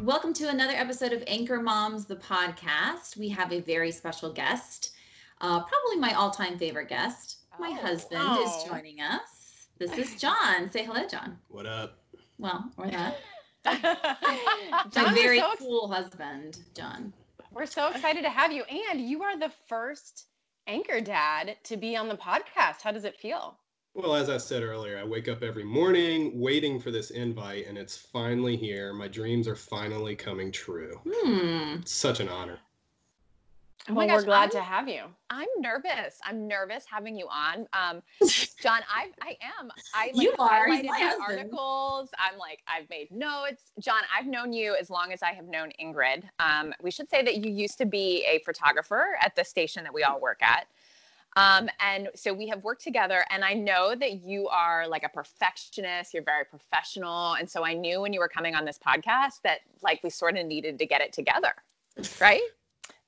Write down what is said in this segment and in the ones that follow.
Welcome to another episode of Anchor Moms, the podcast. We have a very special guest, uh, probably my all time favorite guest. My Oh. husband Oh. is joining us. This is John. Say hello, John. What up? Well, or that. John, My very so ex- cool husband, John. we're so excited to have you. And you are the first anchor dad to be on the podcast. How does it feel? Well, as I said earlier, I wake up every morning waiting for this invite, and it's finally here. My dreams are finally coming true. Hmm. Such an honor. Oh my well, we're glad I'm- to have you. I'm nervous. I'm nervous having you on. Um, John, I I am. I like You are. Highlighted my articles. I'm like I've made notes. John, I've known you as long as I have known Ingrid. Um, we should say that you used to be a photographer at the station that we all work at. Um, and so we have worked together, and I know that you are like a perfectionist. You're very professional, and so I knew when you were coming on this podcast that like we sort of needed to get it together, right?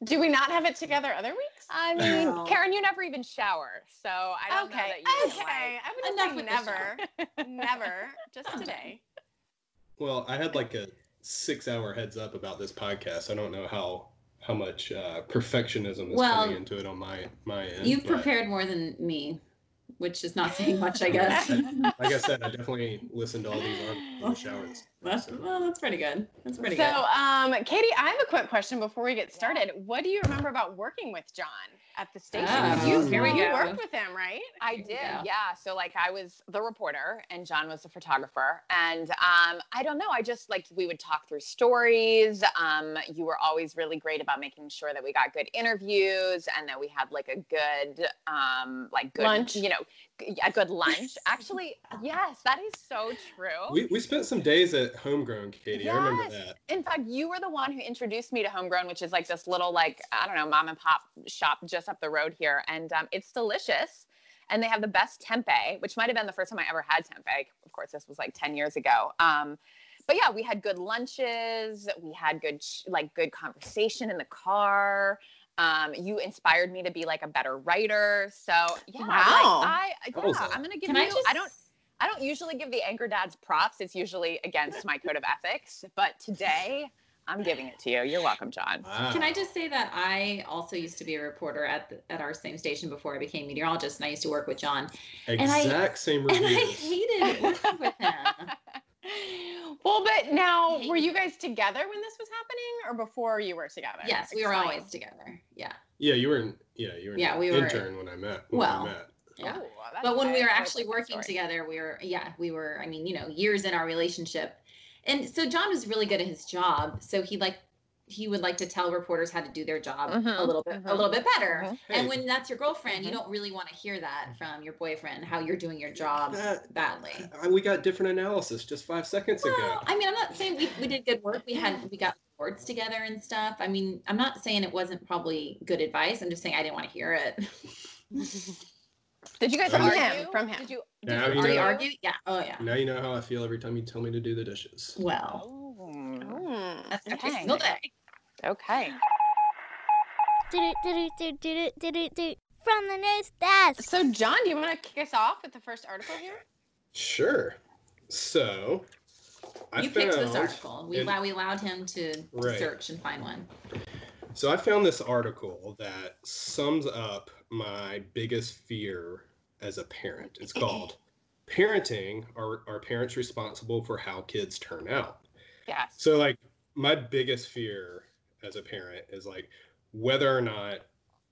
Do we not have it together other weeks? I mean, No. Karen, you never even shower, so I don't know okay. that you okay. would like- I wouldn't Enough say with never. never. Just today. Well, I had like a six hour heads up about this podcast. I don't know how how much uh, perfectionism is Well, coming into it on my my end. You've prepared more than me, which is not saying much, I guess. Like I said, I definitely listened to all these in the showers. That's, well, that's pretty good. That's pretty so, good. So, um, Katie, I have a quick question before we get started. What do you remember about working with John at the station? Oh, you, here we you go. worked with him, right? I did, go. yeah. So like I was the reporter and John was the photographer, and um, I don't know. I just like we would talk through stories. Um, you were always really great about making sure that we got good interviews and that we had like a good, um, like good, Lunch. you know, g- a good lunch. Actually, yes, that is so true. We, we spent some days at Homegrown, Katie. I remember Yes. that. In fact, you were the one who introduced me to Homegrown, which is like this little, like, I don't know, mom and pop shop just up the road here. And um, it's delicious. And they have the best tempeh, which might have been the first time I ever had tempeh. Of course, this was like 10 years ago. Um, but yeah, we had good lunches. We had good, like, good conversation in the car. Um, you inspired me to be like a better writer. So yeah, Wow. like, I yeah, awesome. I'm going to give Can you, I just I don't, I don't usually give the anchor dads props. It's usually against my code of ethics. But today, I'm giving it to you. You're welcome, John. Wow. Can I just say that I also used to be a reporter at the, at our same station before I became meteorologist, and I used to work with John, and I- exact same and I hated working with him. Well, but now, were you guys together when this was happening or before you were together? yes, we were always together. Yeah, Yeah, you were in. Yeah, you were. Yeah, an we were- intern when I met. When well, we met. yeah. Ooh, that's but when we were actually working story. together, we were yeah, we were. I mean, you know, years in our relationship, and so John was really good at his job. So he like he would like to tell reporters how to do their job a Mhm, little bit a mhm, little bit better. mhm. And Hey. when that's your girlfriend, you don't really want to hear that from your boyfriend how you're doing your job That- badly. Uh, we got different analysis just five seconds ago. I mean, I'm not saying we, we did good work. We had we got reports together and stuff. I mean, I'm not saying it wasn't probably good advice. I'm just saying I didn't want to hear it. Did you guys argue? him, from him. Did you? Now Did you know. argue? Yeah. Oh yeah. Now you know how I feel every time you tell me to do the dishes. Well, Oh, Mm. that's every single day. Okay. From the news desk. So, John, do you want to kick us off with the first article here? Sure. So, I you found, picked this article. We, in- we allowed him to, to Right. search and find one. So I found this article that sums up my biggest fear as a parent. It's called "Parenting: Are Are Parents Responsible for How Kids Turn Out?" Yes. So like my biggest fear as a parent is like whether or not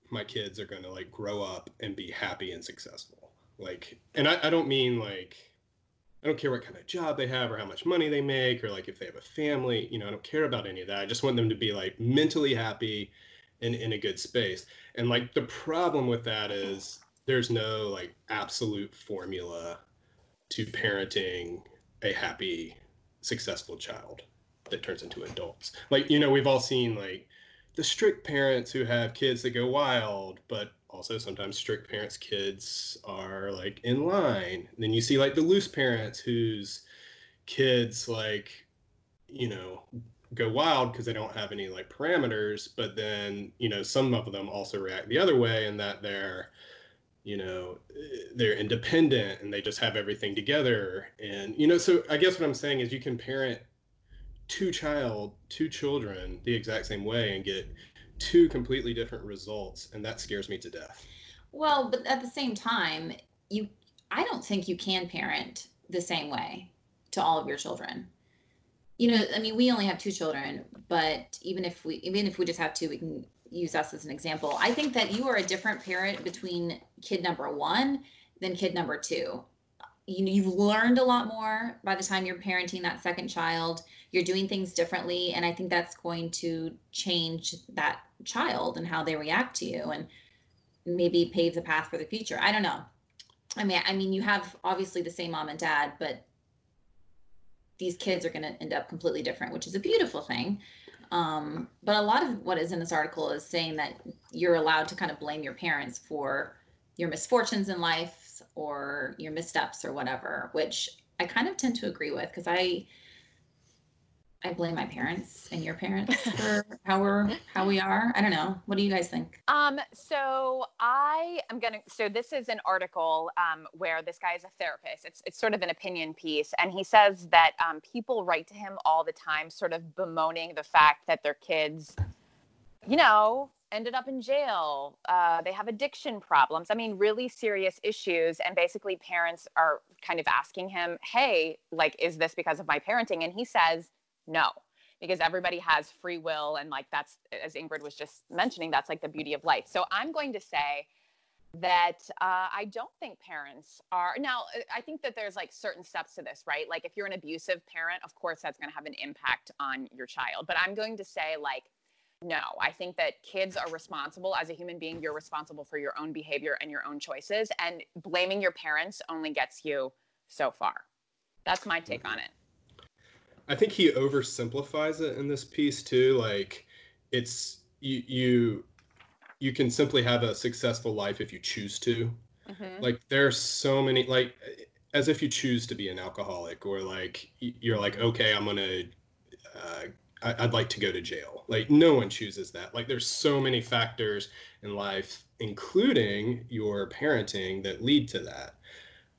my kids are going to like grow up and be happy and successful. Like, and I, I don't mean like, I don't care what kind of job they have or how much money they make or like if they have a family, you know, I don't care about any of that. I just want them to be like mentally happy and in a good space. And like the problem with that is there's no like absolute formula to parenting a happy, successful child that turns into adults. Like, you know, we've all seen like the strict parents who have kids that go wild, but also sometimes strict parents' kids are like in line. And then you see like the loose parents whose kids like, you know, go wild because they don't have any like parameters, but then, you know, some of them also react the other way in that they're you know they're independent and they just have everything together and you know so i guess what i'm saying is you can parent two child two children the exact same way and get two completely different results and that scares me to death Well, but at the same time, you I don't think you can parent the same way to all of your children. You know, I mean, we only have two children, but even if we even if we just have two, we can use us as an example. I think that you are a different parent between kid number 1 than kid number 2. You you've learned a lot more by the time you're parenting that second child. You're doing things differently, and I think that's going to change that child and how they react to you and maybe pave the path for the future. I don't know. I mean, I mean, you have obviously the same mom and dad, but these kids are going to end up completely different, which is a beautiful thing. Um, but a lot of what is in this article is saying that you're allowed to kind of blame your parents for your misfortunes in life or your missteps or whatever, which I kind of tend to agree with because I I blame my parents and your parents for how we're how we are. I don't know. What do you guys think? Um, so I am gonna. So this is an article um, where this guy is a therapist. It's it's sort of an opinion piece, and he says that um, people write to him all the time, sort of bemoaning the fact that their kids, you know, ended up in jail. Uh, they have addiction problems. I mean, really serious issues, and basically parents are kind of asking him, "Hey, like, is this because of my parenting?" And he says, "No." because everybody has free will and like that's as ingrid was just mentioning that's like the beauty of life so i'm going to say that uh, i don't think parents are now i think that there's like certain steps to this right like if you're an abusive parent of course that's going to have an impact on your child but i'm going to say like no i think that kids are responsible as a human being you're responsible for your own behavior and your own choices and blaming your parents only gets you so far that's my take on it I think he oversimplifies it in this piece too. Like it's you you you can simply have a successful life if you choose to. Mhm. Like there's so many like as if you choose to be an alcoholic or like you're like okay I'm gonna uh, I- I'd like to go to jail. Like no one chooses that. Like there's so many factors in life, including your parenting, that lead to that.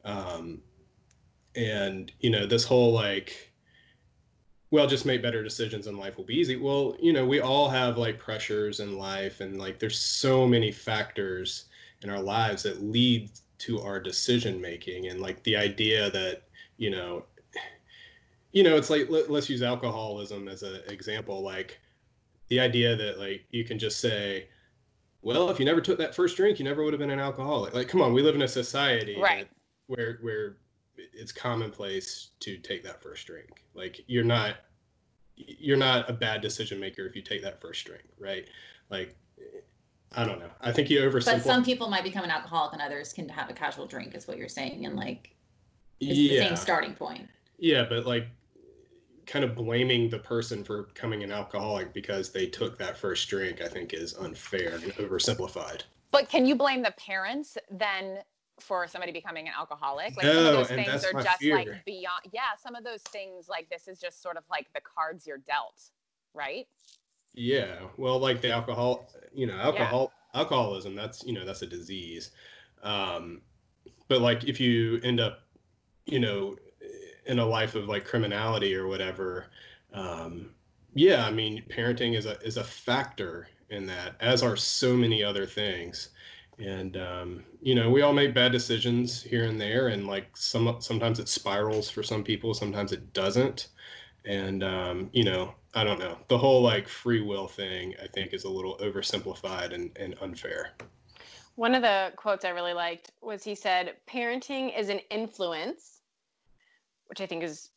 Um, and you know this whole like well just make better decisions and life will be easy well you know we all have like pressures in life and like there's so many factors in our lives that lead to our decision making and like the idea that you know you know it's like let, let's use alcoholism as an example like the idea that like you can just say well if you never took that first drink you never would have been an alcoholic like come on we live in a society Right. where where it's commonplace to take that first drink like you're not you're not a bad decision maker if you take that first drink right like i don't know i think you oversimplify. But some people might become an alcoholic and others can have a casual drink, is what you're saying. And like, it's the yeah same starting point. yeah but like kind of blaming the person for becoming an alcoholic because they took that first drink i think is unfair and oversimplified But can you blame the parents then for somebody becoming an alcoholic? Like some No, of those and things are just fear. like beyond. Yeah, some of those things like this is just sort of like the cards you're dealt, right? Yeah, well, like the alcohol, you know, alcohol, alcoholism. That's you know, that's a disease. Um, but like if you end up, you know, in a life of like criminality or whatever, um, yeah, I mean, parenting is a is a factor in that, as are so many other things. And um, you know, we all make bad decisions here and there, and like some sometimes it spirals for some people, sometimes it doesn't. And um, you know, I don't know. The whole like free will thing, I think, is a little oversimplified and, and unfair. One of the quotes I really liked was he said, Parenting is an influence, which I think is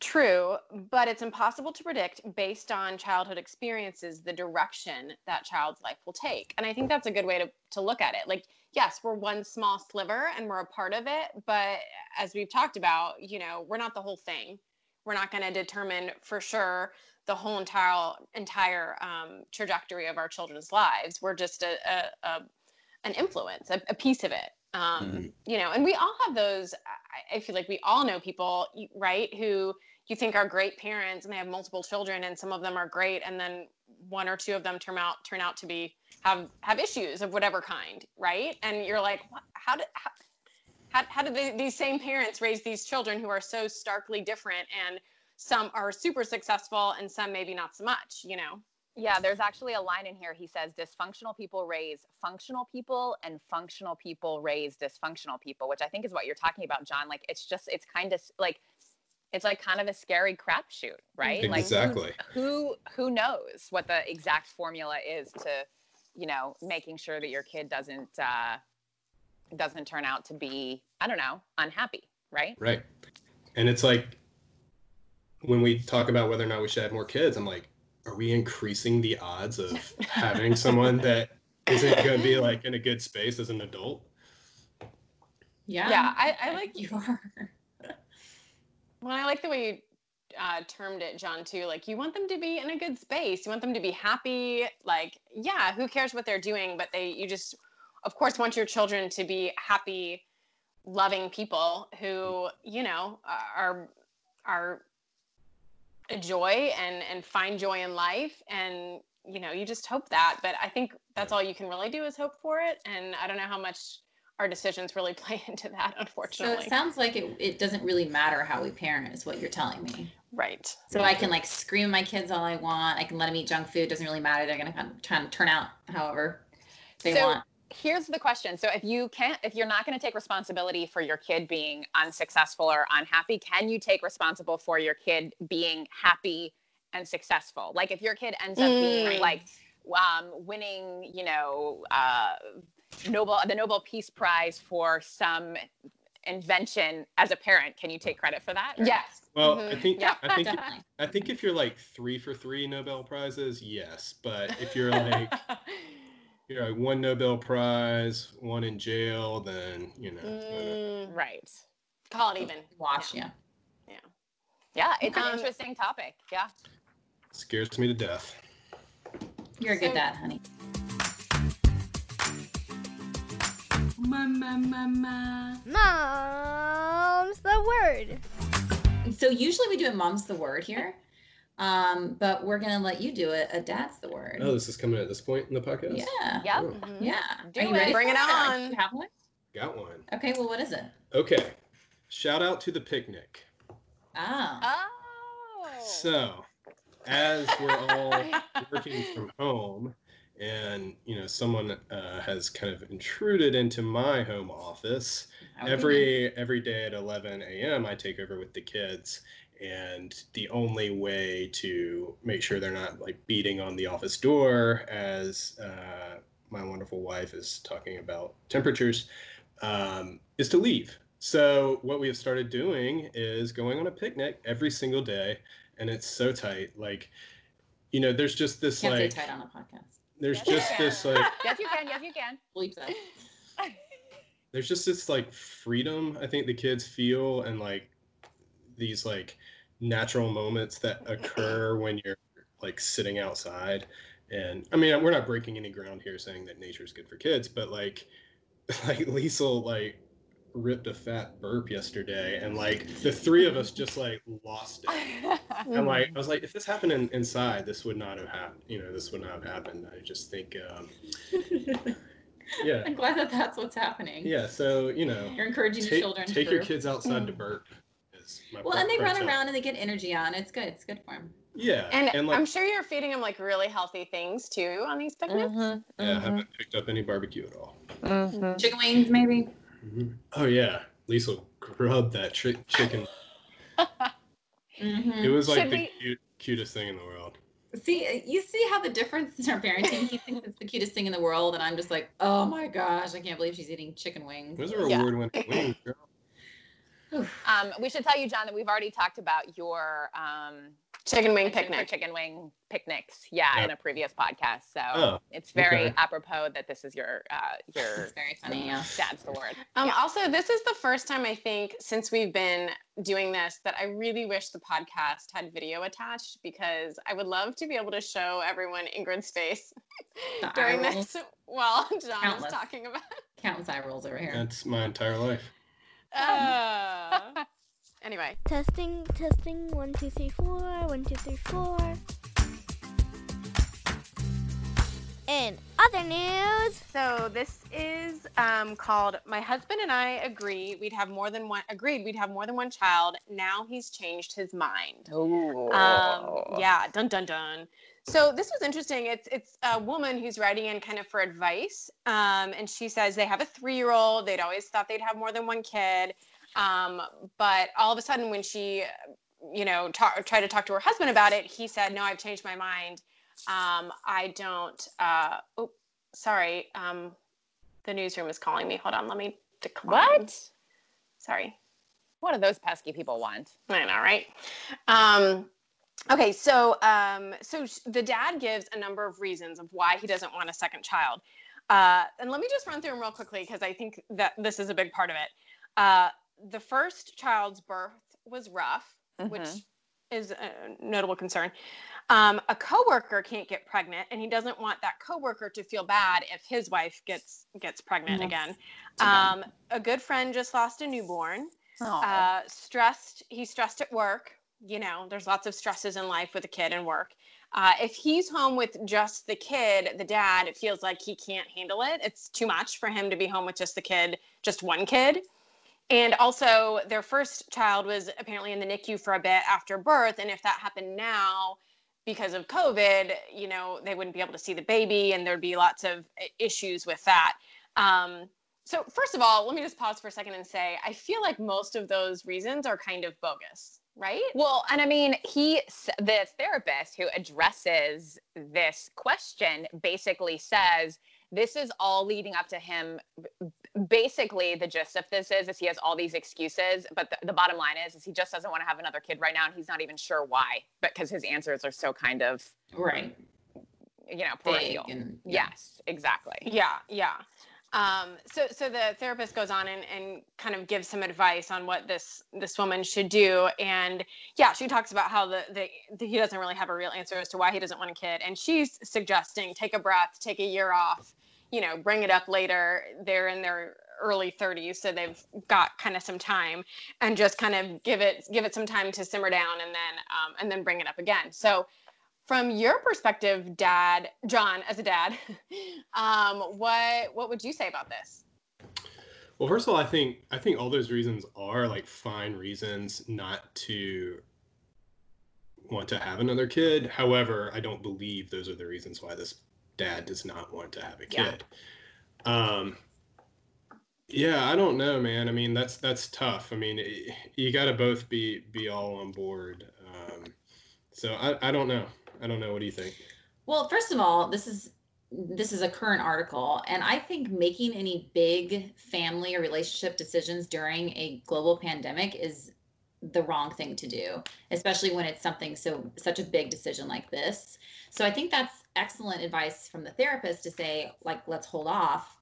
true, but it's impossible to predict based on childhood experiences the direction that child's life will take. And I think that's a good way to, to look at it. Like, yes, we're one small sliver and we're a part of it, but as we've talked about, you know, we're not the whole thing. We're not going to determine for sure the whole entire entire um, trajectory of our children's lives. We're just a, a, a an influence, a, a, piece of it. Um, mm-hmm. You know, and we all have those. I, feel like we all know people, right, who you think are great parents and they have multiple children, and some of them are great, and then one or two of them turn out turn out to be have have issues of whatever kind, right? And you're like, how did how, how, how did they, these same parents raise these children who are so starkly different and some are super successful and some maybe not so much, you know? Yeah, there's actually a line in here. He says dysfunctional people raise functional people and functional people raise dysfunctional people, which I think is what you're talking about, John. Like it's just it's kind of like it's like kind of a scary crapshoot, right? Exactly. Like who, who who knows what the exact formula is to, you know, making sure that your kid doesn't uh doesn't turn out to be, I don't know, unhappy, right? Right. And it's like when we talk about whether or not we should have more kids, I'm like, are we increasing the odds of having someone that isn't going to be like in a good space as an adult? Yeah. Yeah, I, I like you are. well, I like the way you uh, termed it, John, too. Like, you want them to be in a good space. You want them to be happy. Like, yeah, who cares what they're doing? But they, you just, of course, want your children to be happy, loving people who, you know, are, are a joy and and find joy in life. And you know you just hope that. But i think that's all you can really do is hope for it. And i don't know how much our decisions really play into that unfortunately so it sounds like it, it doesn't really matter how we parent is what you're telling me. Right. So i can like scream at my kids all i want. I can let them eat junk food. Doesn't really matter. They're going to try to turn out however they so, want here's the question so if you can't if you're not going to take responsibility for your kid being unsuccessful or unhappy can you take responsible for your kid being happy and successful like if your kid ends up mm. being like um, winning you know uh, Nobel the Nobel Peace Prize for some invention as a parent can you take credit for that or? yes well mm-hmm. i think yeah, i think i think if you're like three for three nobel prizes yes but if you're like you know, one Nobel Prize, one in jail, then you know. Mm, right. Call it even. Wash, yeah. Yeah. Yeah, it's um, an interesting topic. Yeah. Scares me to death. You're a good dad, honey. Mama, mama. Mom's the word. So usually we do a mom's the word here. Um, but we're gonna let you do it. A dad's the word. Oh, this is coming at this point in the podcast. Yeah. Yep. Oh. Mm-hmm. Yeah. Do Are you it. ready? Bring it on. You have one. Got one. Okay. Well, what is it? Okay. Shout out to the picnic. Oh. Oh. So, as we're all working from home, and you know, someone uh, has kind of intruded into my home office. Every every day at 11 a.m., I take over with the kids and the only way to make sure they're not like beating on the office door as uh, my wonderful wife is talking about temperatures um, is to leave. So what we have started doing is going on a picnic every single day and it's so tight. Like you know there's just this Can't like tight on a podcast. there's yes, just this like yes you can. Yes you can. Believe that. There's just this like freedom i think the kids feel and like these like natural moments that occur when you're like sitting outside. And i mean we're not breaking any ground here saying that nature is good for kids but like like Liesel like ripped a fat burp yesterday and like the three of us just like lost it. And like i was like if this happened in, inside this would not have happened you know this would not have happened. I just think um yeah. I'm glad that that's what's happening. Yeah so you know you're encouraging take, children to take your kids outside to burp well, and they run around and they get energy on. It's good. It's good for them. Yeah, and, and like, I'm sure you're feeding them like really healthy things too on these picnics. Mm-hmm, yeah, mm-hmm. I haven't picked up any barbecue at all. Mm-hmm. Chicken wings, maybe. Mm-hmm. Oh yeah, Liesel will grub that tri- chicken. Mhm. It was like Should the we- cute, cutest thing in the world. See, you see how the difference in our parenting. He thinks it's the cutest thing in the world, and I'm just like, oh my gosh, I can't believe she's eating chicken wings. Those are award-winning wings, girl. Oof. Um, we should tell you, John, that we've already talked about your um, Chicken wing penchant for picnic. chicken wing picnics. Yeah, in a previous podcast. So Oh, it's very okay. apropos that this is your uh, your very funny. Yeah. dad's the word. Um, Also, this is the first time I think since we've been doing this that I really wish the podcast had video attached because I would love to be able to show everyone Ingrid's face during this while John is talking about. Countless eye rolls over here. That's my entire life. Uh, anyway, Testing, testing. One, two, three, four. One, two, three, four. In other news, so this is um, called "My Husband and I Agree We'd Have More Than One Agreed We'd Have More Than One Child. Now he's changed his mind." Um, yeah, dun dun dun. So this was interesting. It's it's a woman who's writing in kind of for advice, um, and she says they have a three year old. They'd always thought they'd have more than one kid, um, but all of a sudden when she, you know, ta- tried to talk to her husband about it, he said, "No, I've changed my mind. Um, I don't." Uh, oh, sorry. Um, the newsroom is calling me. Hold on, let me decline. What? Sorry. What do those pesky people want? I know, right? Um, okay, so um, so the dad gives a number of reasons of why he doesn't want a second child, uh, and let me just run through them real quickly because I think that this is a big part of it. Uh, the first child's birth was rough, which Mhm. is a notable concern. Um, a coworker can't get pregnant, and he doesn't want that coworker to feel bad if his wife gets gets pregnant again. Um, a good friend just lost a newborn uh, stressed. He's stressed at work. You know, there's lots of stresses in life with a kid and work. Uh, if he's home with just the kid, the dad, it feels like he can't handle it. It's too much for him to be home with just the kid, just one kid. And also, their first child was apparently in the NICU for a bit after birth. And if that happened now, because of COVID, you know, they wouldn't be able to see the baby and there'd be lots of issues with that. Um, so, first of all, let me just pause for a second and say I feel like most of those reasons are kind of bogus, right? Well, and I mean, he, the therapist who addresses this question basically says this is all leading up to him. Basically, the gist of this is, is he has all these excuses, but the, the bottom line is, is he just doesn't want to have another kid right now, and he's not even sure why, But because his answers are so kind of, Right. you know, Big parochial. and yeah. Yes, exactly. Yeah, yeah. Um, so, so the therapist goes on and, and kind of gives some advice on what this this woman should do, and yeah, she talks about how the, the, the he doesn't really have a real answer as to why he doesn't want a kid, and she's suggesting take a breath, take a year off, you know, bring it up later. They're in their early 30s, so they've got kind of some time, and just kind of give it give it some time to simmer down, and then um, and then bring it up again. So from your perspective, Dad, John, as a dad, um, what what would you say about this? Well, first of all, I think I think all those reasons are like fine reasons not to want to have another kid. However, I don't believe those are the reasons why this dad does not want to have a kid. Yeah. Um, yeah, I don't know, man. I mean, that's that's tough. I mean, it, you got to both be be all on board. Um, so I, I don't know. I don't know. What do you think? Well, first of all, this is this is a current article, and I think making any big family or relationship decisions during a global pandemic is the wrong thing to do, especially when it's something so such a big decision like this. So I think that's excellent advice from the therapist to say like let's hold off.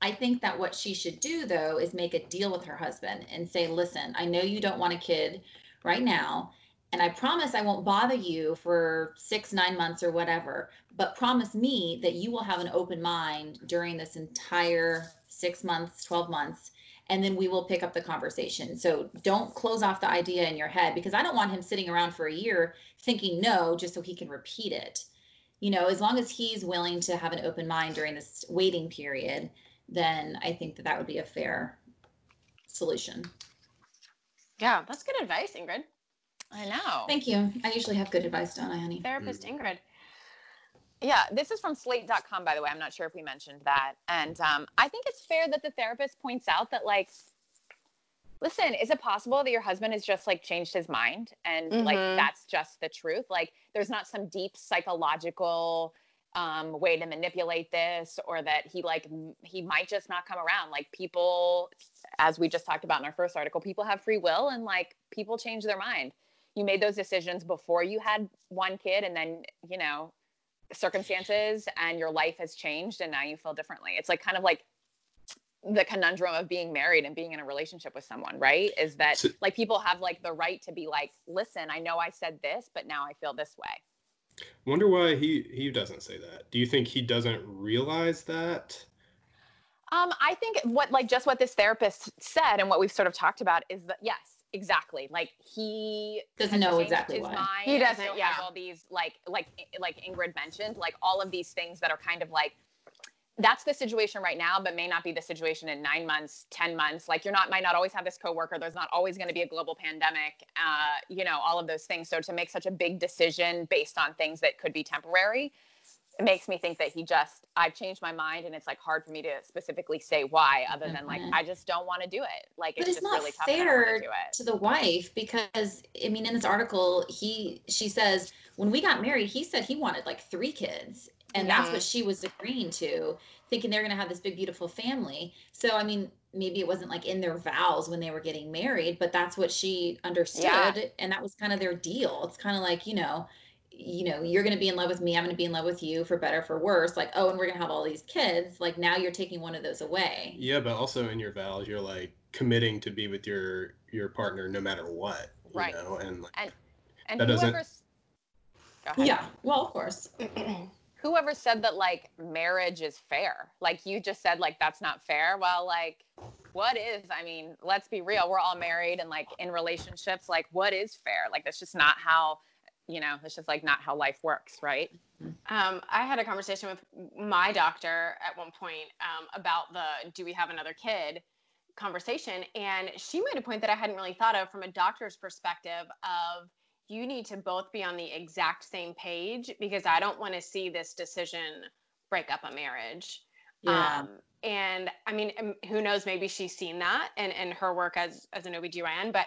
I think that what she should do though is make a deal with her husband and say, "Listen, I know you don't want a kid right now, and I promise I won't bother you for six, nine months or whatever, but promise me that you will have an open mind during this entire six months, 12 months, and then we will pick up the conversation. So don't close off the idea in your head because I don't want him sitting around for a year thinking no just so he can repeat it. You know, as long as he's willing to have an open mind during this waiting period, then I think that that would be a fair solution. Yeah, that's good advice, Ingrid. I know. Thank you. I usually have good advice, don't I, honey? Therapist Ingrid. Yeah, this is from slate.com, by the way. I'm not sure if we mentioned that. And um, I think it's fair that the therapist points out that, like, listen, is it possible that your husband has just like changed his mind and like Mhm. that's just the truth? Like there's not some deep psychological um way to manipulate this or that he like m- he might just not come around. Like people as we just talked about in our first article, people have free will and like people change their mind. You made those decisions before you had one kid and then, you know, circumstances and your life has changed and now you feel differently. It's like kind of like the conundrum of being married and being in a relationship with someone, right? Is that So- like people have like the right to be like, listen, I know I said this, but now I feel this way. Wonder why he he doesn't say that. Do you think he doesn't realize that? Um, I think what like just what this therapist said and what we've sort of talked about is that yes, exactly. Like he Doesn't know exactly his why. mind He doesn't, so yeah. has all these like like like Ingrid mentioned, like all of these things that are kind of like that's the situation right now, but may not be the situation in nine months, ten months. Like you're not might not always have this coworker. There's not always going to be a global pandemic. Uh, you know, all of those things. So to make such a big decision based on things that could be temporary, it makes me think that he just I've changed my mind, and it's like hard for me to specifically say why, other than like Mhm. I just don't want to do it. Like But it's, it's just not really tough. and I don't wanna fair do it. to the wife because I mean in this article he she says when we got married he said he wanted like three kids and that's what she was agreeing to thinking they're going to have this big beautiful family. So I mean maybe it wasn't like in their vows when they were getting married but that's what she understood Yeah. and that was kind of their deal. It's kind of like, you know, you know, you're going to be in love with me, I'm going to be in love with you for better for worse. Like, oh, and we're going to have all these kids. Like now you're taking one of those away. Yeah, but also in your vows, you're like committing to be with your your partner no matter what. You Right. know, and like, And That doesn't- whoever's Go ahead. Yeah. Well, of course. whoever said that like marriage is fair like you just said like that's not fair well like what is i mean let's be real we're all married and like in relationships like what is fair like that's just not how you know it's just like not how life works right Um, I had a conversation with my doctor at one point um, about the do we have another kid conversation. And she made a point that I hadn't really thought of from a doctor's perspective of you need to both be on the exact same page because I don't want to see this decision break up a marriage. Yeah. Um, and I mean, um, who knows? Maybe she's seen that in, in her work as as an OBGYN, but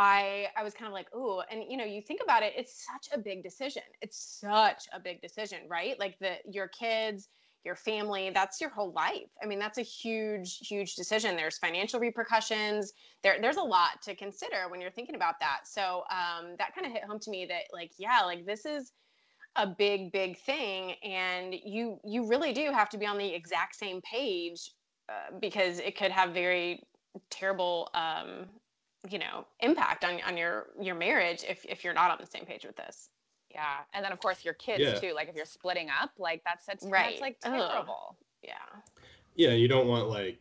I I was kind of like, oh, and you know, you think about it, it's such a big decision. It's such a big decision, right? Like the your kids, your family, that's your whole life. I mean, that's a huge, huge decision. There's financial repercussions. There, there's a lot to consider when you're thinking about that. So um, that kind of hit home to me that, like, yeah, like this is a big, big thing, and you you really do have to be on the exact same page uh, because it could have very terrible, um, you know, impact on on your your marriage if if you're not on the same page with this. yeah and then of course your kids Yeah. too like if you're splitting up like that's that's, Right. that's like Ugh. terrible Yeah. yeah, you don't want like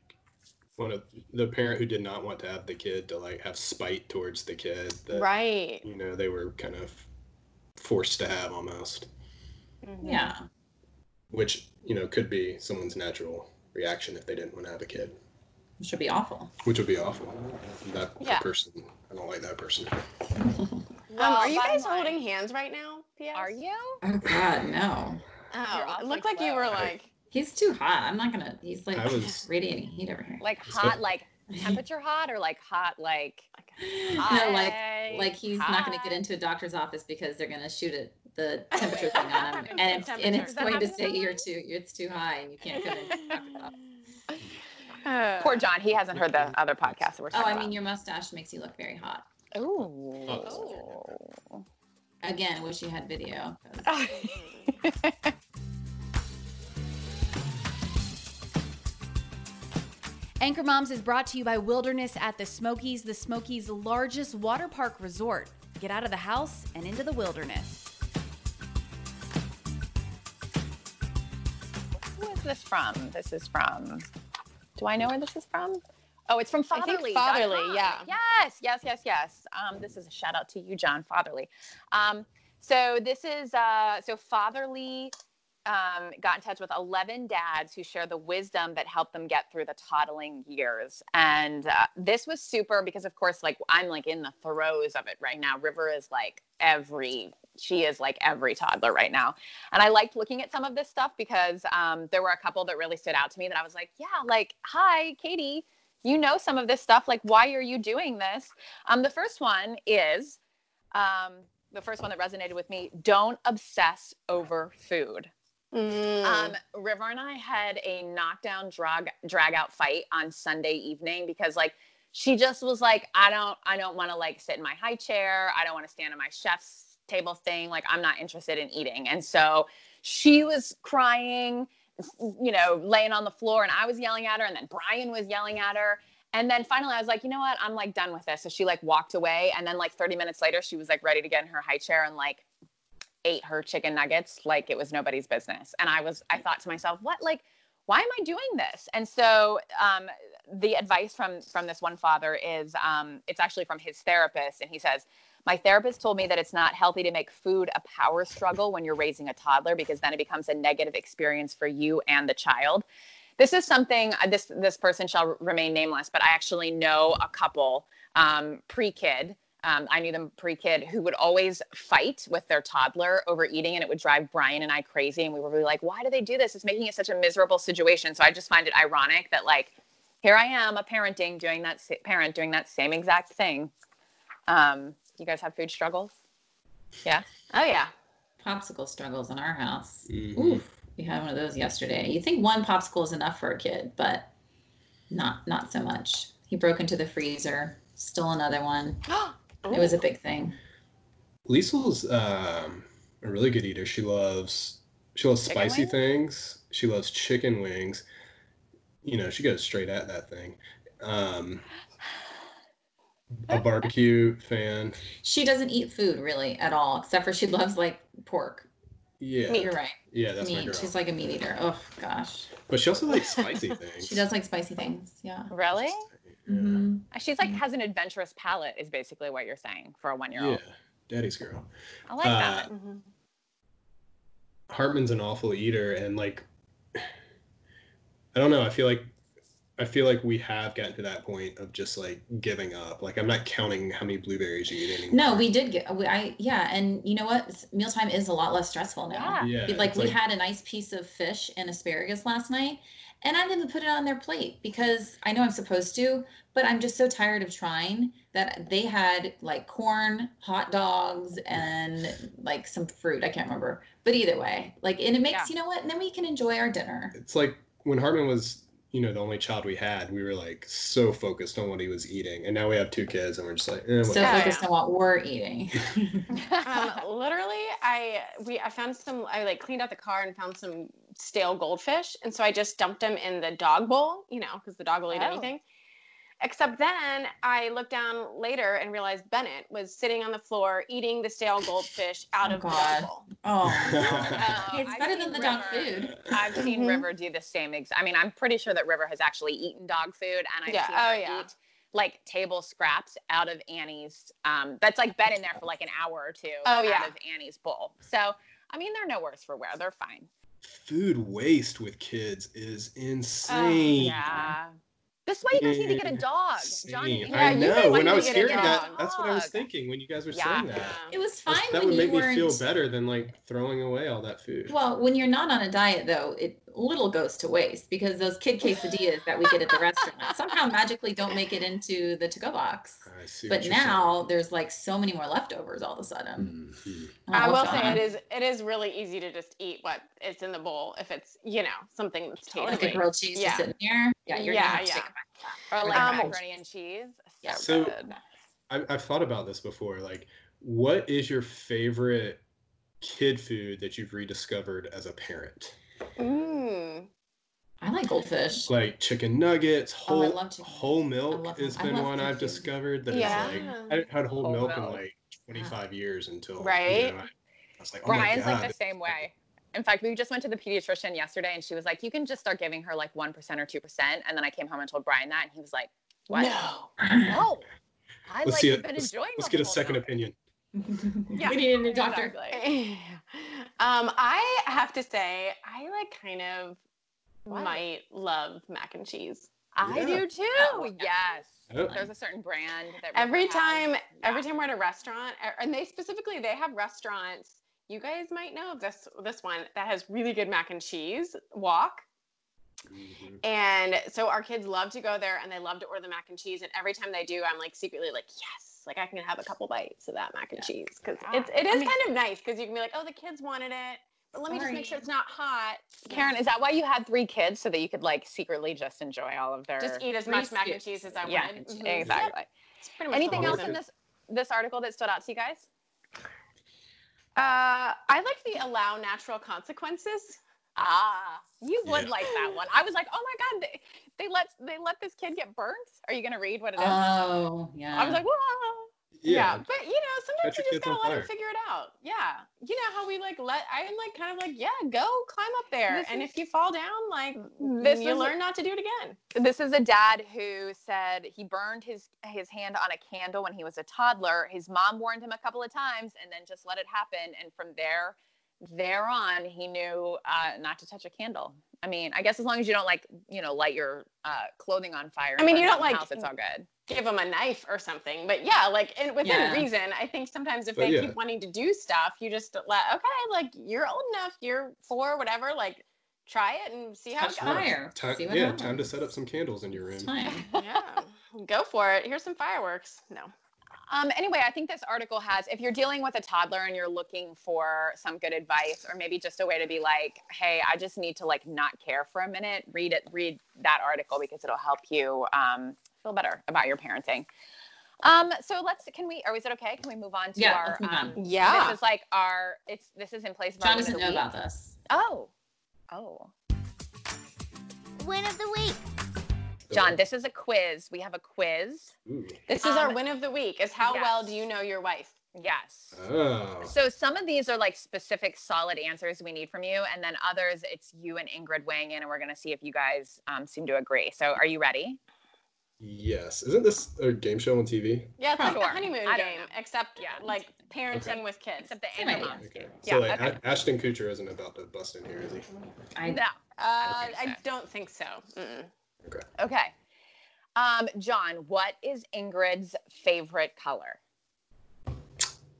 one of the parent who did not want to have the kid to like have spite towards the kid that Right. you know they were kind of forced to have almost, Mhm. Yeah. which you know could be someone's natural reaction if they didn't want to have a kid, It should be awful. which would be awful. That Yeah. person, I don't like that person. Well, um, are you guys line- holding hands right now? P.S. are you Oh God, no. Oh, it awfully looked like you slow. were I- like. He's too hot. I'm not gonna. He's like I was- radiating heat over here. like So- hot like temperature hot or like hot like no, like like he's not going to get into a doctor's office because they're going to shoot it the temperature thing on him, and it's, and it's going to say you're too it's too high and you can't come into the doctor's office. Uh, Poor John, he hasn't heard the other podcast that we're Oh, I mean, your mustache makes you look very hot. Ooh. Oh. Again, I wish you had video. Anchor Moms is brought to you by Wilderness at the Smokies, the Smokies' largest water park resort. Get out of the house and into the wilderness. Who is this from? This is from. Do I know where this is from? Oh, it's from Fatherly. Fatherly, yeah. Yes, yes, yes, yes. Um, this is a shout out to you, John Fatherly. Um, so this is uh, so Fatherly um, got in touch with 11 dads who share the wisdom that helped them get through the toddling years. And uh, this was super because, of course, like I'm like in the throes of it right now. River is like every, she is like every toddler right now. And I liked looking at some of this stuff because um, there were a couple that really stood out to me that I was like, yeah, like, hi, Katie. you know some of this stuff. Like, why are you doing this? Um, the first one is um, the first one that resonated with me don't obsess over food. Mm. Um, River and I had a knockdown drag drag out fight on Sunday evening because like she just was like, I don't I don't want to like sit in my high chair. I don't want to stand on my chef's table thing. Like I'm not interested in eating. And so she was crying, you know, laying on the floor and I was yelling at her and then Brian was yelling at her. And then finally I was like, you know what? I'm like done with this. So she like walked away and then like 30 minutes later she was like ready to get in her high chair and like ate her chicken nuggets like it was nobody's business. And I was, I thought to myself, what, like, why am I doing this? And so um, the advice from from this one father is, um, it's actually from his therapist, and he says, my therapist told me that it's not healthy to make food a power struggle when you're raising a toddler because then it becomes a negative experience for you and the child. This is something uh, this this person shall remain nameless, but I actually know a couple um, pre-kid um, I knew them pre kid who would always fight with their toddler over eating, and it would drive Brian and I crazy. And we were really like, why do they do this? It's making it such a miserable situation. So I just find it ironic that, like, here I am, a parenting doing that parent doing that same exact thing. Um, you guys have food struggles? Yeah. Oh yeah. Popsicle struggles in our house. Mhm. Oof, we had one of those yesterday. You think one popsicle is enough for a kid, but not not so much. He broke into the freezer, stole another one. oh. It was a big thing. Liesel's um, a really good eater. She loves she loves Chicken spicy wings? things. She loves chicken wings. You know, she goes straight at that thing. Um, a barbecue fan. She doesn't eat food really at all, except for she loves like pork. Yeah, You're right. yeah, that's my meat. girl. She's like a meat eater. Oh gosh. but she also likes spicy things. She does like spicy things. Yeah. Really? Yeah. Mhm. She's like has an adventurous palate, is basically what you're saying for a one year old. yeah, daddy's girl. I like that. Uh, Mhm. Hartman's an awful eater, and like, I don't know. I feel like, I feel like we have gotten to that point of just like giving up. Like, I'm not counting how many blueberries you eat anymore. No, we did get. We, I yeah, and you know what? Mealtime is a lot less stressful now. Yeah. Yeah, like it's we had a nice piece of fish and asparagus last night and i didn't put it on their plate because i know i'm supposed to but i'm just so tired of trying that they had like corn hot dogs and like some fruit i can't remember but either way like and it makes Yeah. you know what and then we can enjoy our dinner it's like when Hartman was, you know, the only child we had, we were like so focused on what he was eating, and now we have two kids, and we're just like, eh, so focused on what we're eating um, literally, I we I found some. I like cleaned out the car and found some stale goldfish, and so I just dumped them in the dog bowl. You know, because the dog will eat Oh. anything. Except then I looked down later and realized Bennett was sitting on the floor eating the stale goldfish out Oh, of the God. dog bowl. oh no. Oh, it's I've better than the dog food I've seen Mhm. River do the same exact. I mean, I'm pretty sure that River has actually eaten dog food, and I've Yeah. seen Oh, her yeah. eat like table scraps out of Annie's. Um, that's like been in there for like an hour or two. Oh, out yeah. of Annie's bowl. So, I mean, they're no worse for wear. They're fine. Food waste with kids is Oh, insane. Yeah. This way, you guys need to get a dog, Johnny. Insane. you I need you know. guys When I was a hearing that, dog. that's what I was thinking when you guys were Yeah. saying that. it was That's- fine that when would make you me weren't feel better than like throwing away all that food. Well, when you're not on a diet, though, it little goes to waste because those kid quesadillas that we get at the restaurant somehow magically don't make it into the to-go box. I see. But what you're now there's like so many more leftovers all of a sudden. saying. Mhm. Oh, I will God. say it is it is really easy to just eat what is in the bowl if it's you know something that's like tasty. a grilled cheese Yeah. just sitting there. Yeah, you're Yeah, gonna have to yeah. Take it. Or Or like Um, macaroni and cheese. Yeah. So- good. I, I've thought about this before. Like, what is your favorite kid food that you've rediscovered as a parent? Mm. I like goldfish. Like chicken nuggets, Oh, I whole love chicken whole nuggets. I milk love has been one good I've discovered that Yeah. like I hadn't had whole, Whole milk, in like 25 years until you Right? know, I, I was like, oh my Brian's god, like the same way. In fact, we just went to the pediatrician yesterday and she was like, you can just start giving her like 1% or 2%. And then I came home and told Brian that and he was like, what? No. No. I Let's like see. have A, been let's, enjoying let's get a second milk. opinion. Yeah, we need a new doctor. exactly. um, I have to say I like kind of What? might love mac and cheese. I Yeah. do too. Oh, yes. Oh. There's a certain brand that Every River has. time, every time we're at a restaurant, and they specifically they have restaurants. You guys might know this this one that has really good mac and cheese. Walk. Mhm. And so our kids love to go there and they love to order the mac and cheese. And every time they do, I'm like secretly like, yes, like I can have a couple bites of that mac and cheese. Cause it's, it I mean- kind of nice because you can be like, oh, the kids wanted it. But let me just make sure it's not hot. Karen, is that why you had three kids so that you could like secretly just enjoy all of their? Just eat as much mac and cheese as I yeah, wanted. Mhm. exactly. It's pretty Anything else in this this article that stood out to you guys? Uh, I like the allow natural consequences. Ah, you would Yeah. like that one. I was like, oh my god, they, they let they let this kid get burnt. Are you gonna read what it is? Oh, yeah. I was like, whoa. Yeah. Yeah. but you know, sometimes you just gotta let fire. them figure it out. Yeah, you know how we like let I'm like kind of like yeah, go climb up there, This and is- if you fall down, like This you is- learn not to do it again. This is a dad who said he burned his his hand on a candle when he was a toddler. His mom warned him a couple of times, and then just let it happen. And from there, there on, he knew uh, not to touch a candle. I mean, I guess as long as you don't like, you know, light your uh, clothing on fire. I mean, you don't, like, House, it's all good. Give them a knife or something, but yeah, like and within Yeah. reason. I think sometimes if But they yeah. keep wanting to do stuff, you just let okay, like you're old enough, you're four, whatever, like try it and see how Touch it goes. fire. Time, See what yeah, happens. time to set up some candles in your room. Time. yeah, go for it. Here's some fireworks. No. Um, anyway, I think this article has, if you're dealing with a toddler and you're looking for some good advice, or maybe just a way to be like, hey, I just need to like not care for a minute, read it, read that article because it'll help you um, feel better about your parenting. Um, so let's, can we, or is it okay? Can we move on to Yeah, our, let's move on. um, Yeah. this is like our, it's, this is in place of John doesn't know week. about this. Oh, oh. Win of the week. John, this is a quiz. We have a quiz. Ooh. This is our Um, win of the week. Is how well do you know your wife? Yes. Oh. So some of these are like specific solid answers we need from you, and then others it's you and Ingrid weighing in, and we're gonna see if you guys um, seem to agree. So are you ready? Yes. Isn't this a game show on TV? Yeah, it's like Sure. the honeymoon I game, except Yeah. like parenting Okay. with kids. Except the Same Anna Okay. game. So Yeah, like okay. A- Ashton Kutcher isn't about to bust in here, is he? I No. Uh, Okay, I so- don't think so. Mm-mm. Okay. Um, John, what is Ingrid's favorite color?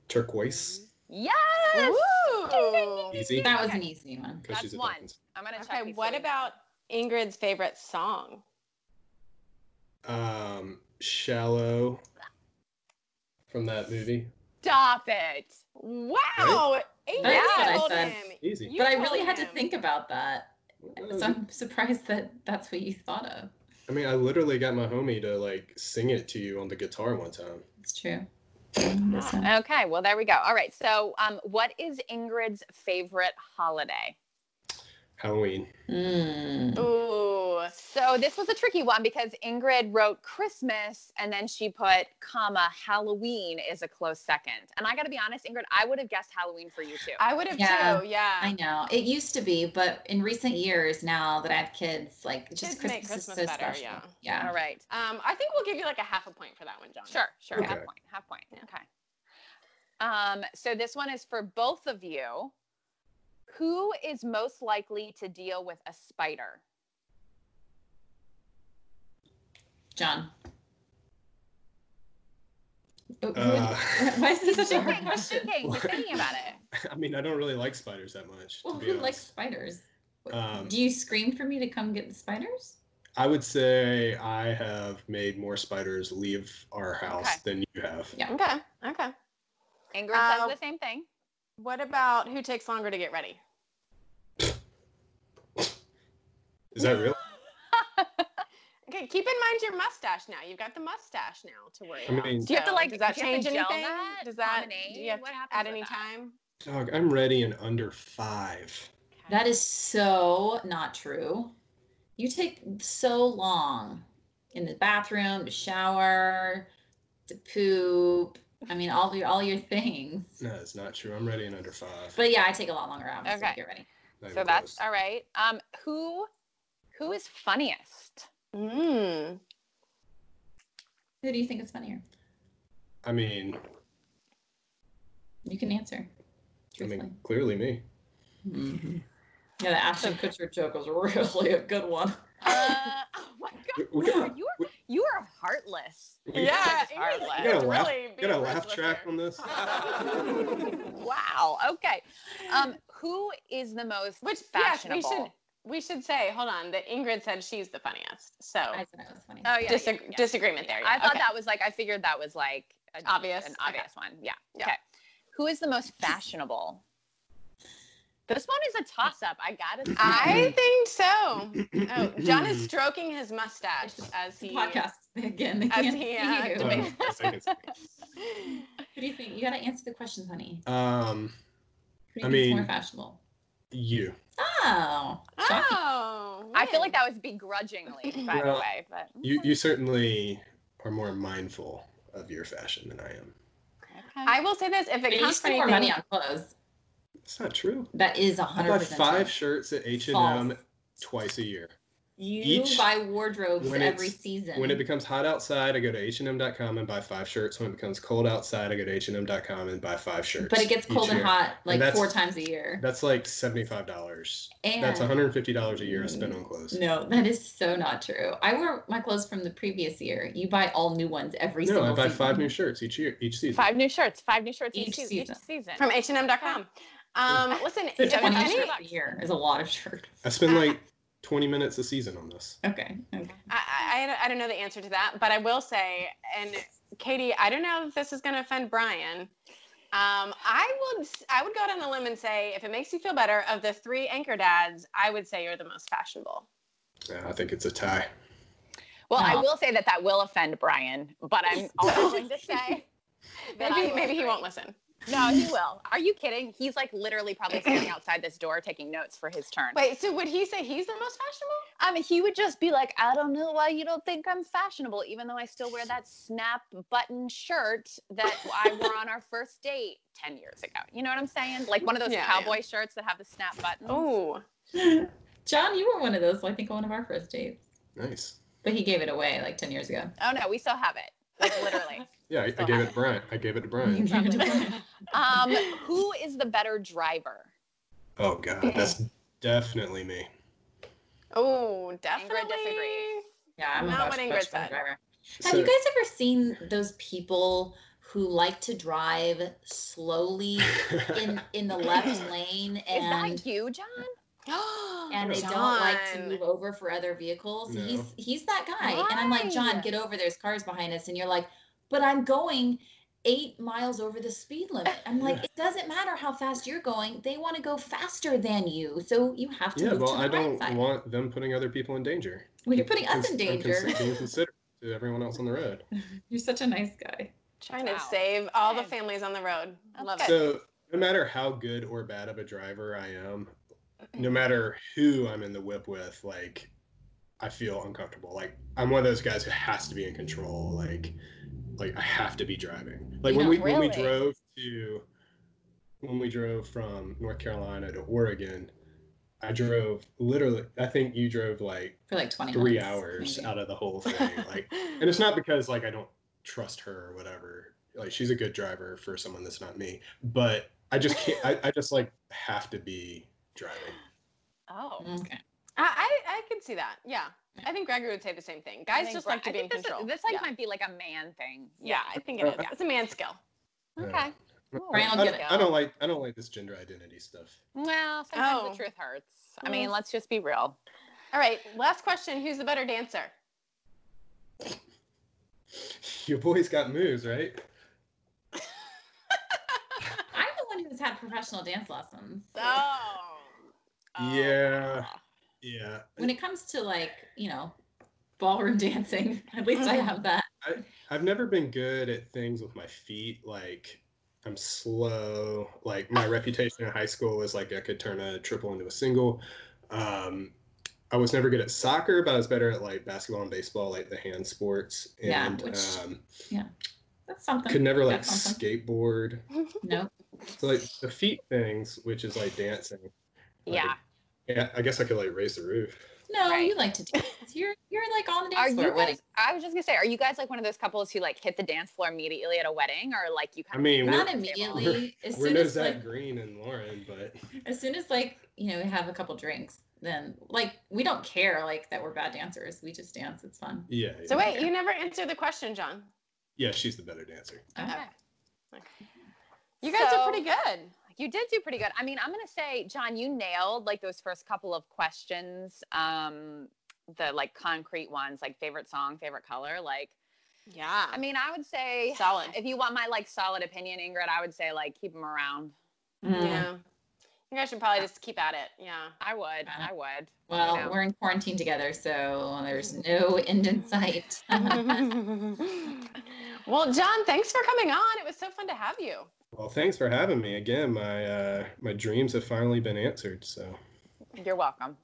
Turquoise. Yes. Ooh. Easy. that was an easy one. That's one. I'm gonna check. Okay, what three. about Ingrid's favorite song? Um, shallow. From that movie. Stop it. Wow, Amy That's what I told said. him. Easy. You but I told really had to think about that. So I'm surprised that that's what you thought of. I mean, I literally got my homie to like sing it to you on the guitar one time. It's true. Okay, well there we go. All right. So, um, what is Ingrid's favorite holiday? Halloween. Mm. Ooh, So this was a tricky one because Ingrid wrote Christmas and then she put comma Halloween is a close second. And I got to be honest, Ingrid, I would have guessed Halloween for you too. I would have Yeah, too. Yeah. I know. It used to be, but in recent years now that I have kids, like just Kids make Christmas, Christmas is so better, special. yeah. Yeah. All right. Um, I think we'll give you like a half a point for that one, John. Sure, sure. Half point. Half point. Okay. Um, so this one is for both of you. Who is most likely to deal with a spider? John. Oh, Uh, Why is this such a hard question? thinking, he's thinking about it. I mean, I don't really like spiders that much. Well, to be who honest. likes spiders? Um, Do you scream for me to come get the spiders? I would say I have made more spiders leave our house Okay. than you have. Yeah. Okay. Okay. Ingrid Uh, says the same thing. What about who takes longer to get ready? Is that real? Okay, keep in mind your mustache now. You've got the mustache now to worry I about. mean- Do you have to, like- Does that do you have change anything? that? Does that? Pomade? Do you have What to happens at any that? time? Dog, I'm ready in under five. That is so not true. You take so long in the bathroom, to shower, to poop. I mean, all your all your things. No, it's not true. I'm ready in under five. But yeah, I take a lot longer obviously Okay. to get ready. Not So that's close. all right. Um, who, who is funniest? Mm. Who do you think is funnier? I mean, You can answer. I mean, clearly me. Yeah, the Ashton Kutcher joke was really a good one. Uh, oh my God, we no, gotta- you are you are heartless. Yeah, Ingrid's Ingrid's heartless. You got a laugh, really got a laugh track on this? Wow. Okay. Um, who is the most Which yes, fashionable? we should we should say, hold on, that Ingrid said she's the funniest. So I said it was funny. Oh yeah, disag- yeah, yeah. disagreement there. I thought okay. that was like I figured that was like a, Obvious, an okay. obvious one. Yeah. Yeah. Okay. Who is the most fashionable? This one is a toss up. I gotta say. I think so. Oh, John is stroking his mustache as he podcast again. They as can't he, see uh, you. debates. Well, yes, I can see. Who do you think? You got to answer the questions, honey. Um, Who do you I mean- more fashionable? you. Oh, shocking. Oh, I feel like that was begrudgingly, by the way. But You you certainly are more mindful of your fashion than I am. I will say this: if it you comes to more anything, money on clothes. It's not true. That is a I hundred buy percent five true. shirts at H and False. M twice a year. You each- buy wardrobes every season. When it becomes hot outside, I go to H&M.com and buy five shirts. When it becomes cold outside, I go to H&M.com and buy five shirts. but it gets cold and year. hot like that's- four times a year. That's like seventy-five dollars. And That's one hundred and fifty dollars a year I spend on clothes. No, that is so not true. I wear my clothes from the previous year. You buy all new ones every No, single I buy season. five new shirts each year, each season. five new shirts, five new shirts each, Each season. Each season. season. from H&M.com. Um, listen, So if 20 any, shirts a year is a lot of shirts. I spend like twenty minutes a season on this. Okay. okay. I, I, I don't- know the answer to that, but I will say, and Katie, I don't know if this is going to offend Brian. Um, I would I would go out on a limb and say, if it makes you feel better, of the three anchor dads, I would say you're the most fashionable. Yeah, I think it's a tie. Well, I will say that that will offend Brian, but I'm also going to say that Maybe will maybe he won't listen. No, he will. Are you kidding? He's like literally probably standing outside this door taking notes for his turn. Wait, so would he say he's the most fashionable? I mean, he would just be like, I don't know why you don't think I'm fashionable, even though I still wear that snap button shirt that I wore on our first date 10 years ago. You know what I'm saying? Like one of those Yeah, cowboy shirts that have the snap buttons. Oh, John, you were one of those. I think on one of our first dates, Nice. but he gave it away like ten years ago. Oh, no, we still have it. Like literally. Yeah, I, I gave have it to Brian. I gave it to Brian. um, who is the better driver? Oh God, that's definitely me. oh, definitely. disagrees. Yeah, I'm a Not much, what Ingrid much said. better driver. So, Have you guys ever seen those people who like to drive slowly in in the left lane Is that you, John? and they don't like to move over for other vehicles? No. He's he's that guy. And I'm like, John, get over. There's cars behind us. And you're like, but I'm going eight miles over the speed limit. I'm like, it doesn't matter how fast you're going. They want to go faster than you. So you have to yeah, move well, to the I right don't side. want them putting other people in danger. well, you're putting us in Cons- I'm danger. cons- being considerate to everyone else on the road. You're such a nice guy. Trying to save all the families on the road. That's Love good. it. So no matter how good or bad of a driver I am, no matter who I'm in the whip with, like I feel uncomfortable. Like I'm one of those guys who has to be in control. Like like I have to be driving. Like You when know, we when we drove to when we drove from North Carolina to Oregon, I drove literally I think you drove like For like 20 three hours maybe. out of the whole thing. Like and it's not because like I don't trust her or whatever. Like she's a good driver for someone that's not me. But I just can't I, I just like have to be driving. Oh. Mm. Okay. I, I I could see that. Yeah, I think Gregory would say the same thing. Guys just Bri- like to I be in think this, control. This like yeah. might be like a man thing. yeah, I think it is. It's a man skill. Okay. Brian I, don't. I don't like I don't like this gender identity stuff. Well, sometimes Oh. the truth hurts. I mean, Mm. let's just be real. All right, last question. Who's the better dancer? Your boy's got moves, right? I'm the one who's had professional dance lessons. Oh. Yeah. Yeah. When it comes to like, you know, ballroom dancing, at least I have that. I've never been good at things with my feet. Like I'm slow. Like my reputation in high school was like I could turn a triple into a single. Um, I was never good at soccer, but I was better at like basketball and baseball, like the hand sports. Yeah, And which- um, yeah. That's something. could never like something. skateboard. No. So like the feet things, which is like dancing. like, Yeah. Yeah, I guess I could like raise the roof. No, Right. you like to dance. You're you're like on the Are dance floor you wedding. guys, I was just gonna say, are you guys like one of those couples who like hit the dance floor immediately at a wedding, or like you I kind mean, of Not we're- immediately. As We're soon no as Zach like Green and Lauren, but as soon as like, you know, we have a couple drinks, then like we don't care like that we're bad dancers. We just dance. It's fun. yeah. So yeah. wait, you never answered the question, John. Yeah, she's the better dancer. Okay. You guys So- are pretty good. You did do pretty good. I mean, I'm gonna say, John, you nailed like those first couple of questions. Um, the like concrete ones, like favorite song, favorite color. Like, Yeah. I mean, I would say solid. if you want my like solid opinion, Ingrid, I would say like keep them around. Mm. Yeah. You guys should probably just keep at it. Yeah. I would. Yeah. I would. Well, You know. we're in quarantine together, so there's no end in sight. well, John, thanks for coming on. It was so fun to have you. Well, thanks for having me again. My uh, my dreams have finally been answered. So, You're welcome.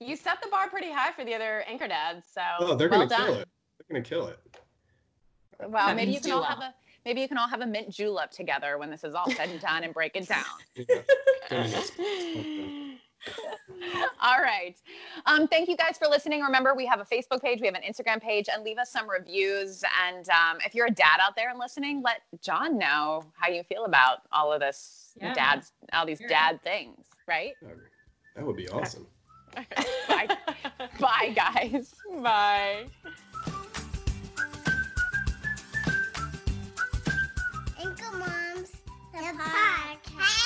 You set the bar pretty high for the other anchor dads, so oh, they're well gonna done. kill it. They're gonna kill it. Well, That maybe you can all well. have a maybe you can all have a mint julep together when this is all said and done and break it down. Yeah. Gonna miss something. All right. Um, thank you guys for listening. Remember, we have a Facebook page, we have an Instagram page, and leave us some reviews. And um, if you're a dad out there and listening, let John know how you feel about all of this Yeah. dads, all these Sure. dad things, right? That would be awesome. Bye. Bye, guys. Bye. Anchor Moms, the podcast.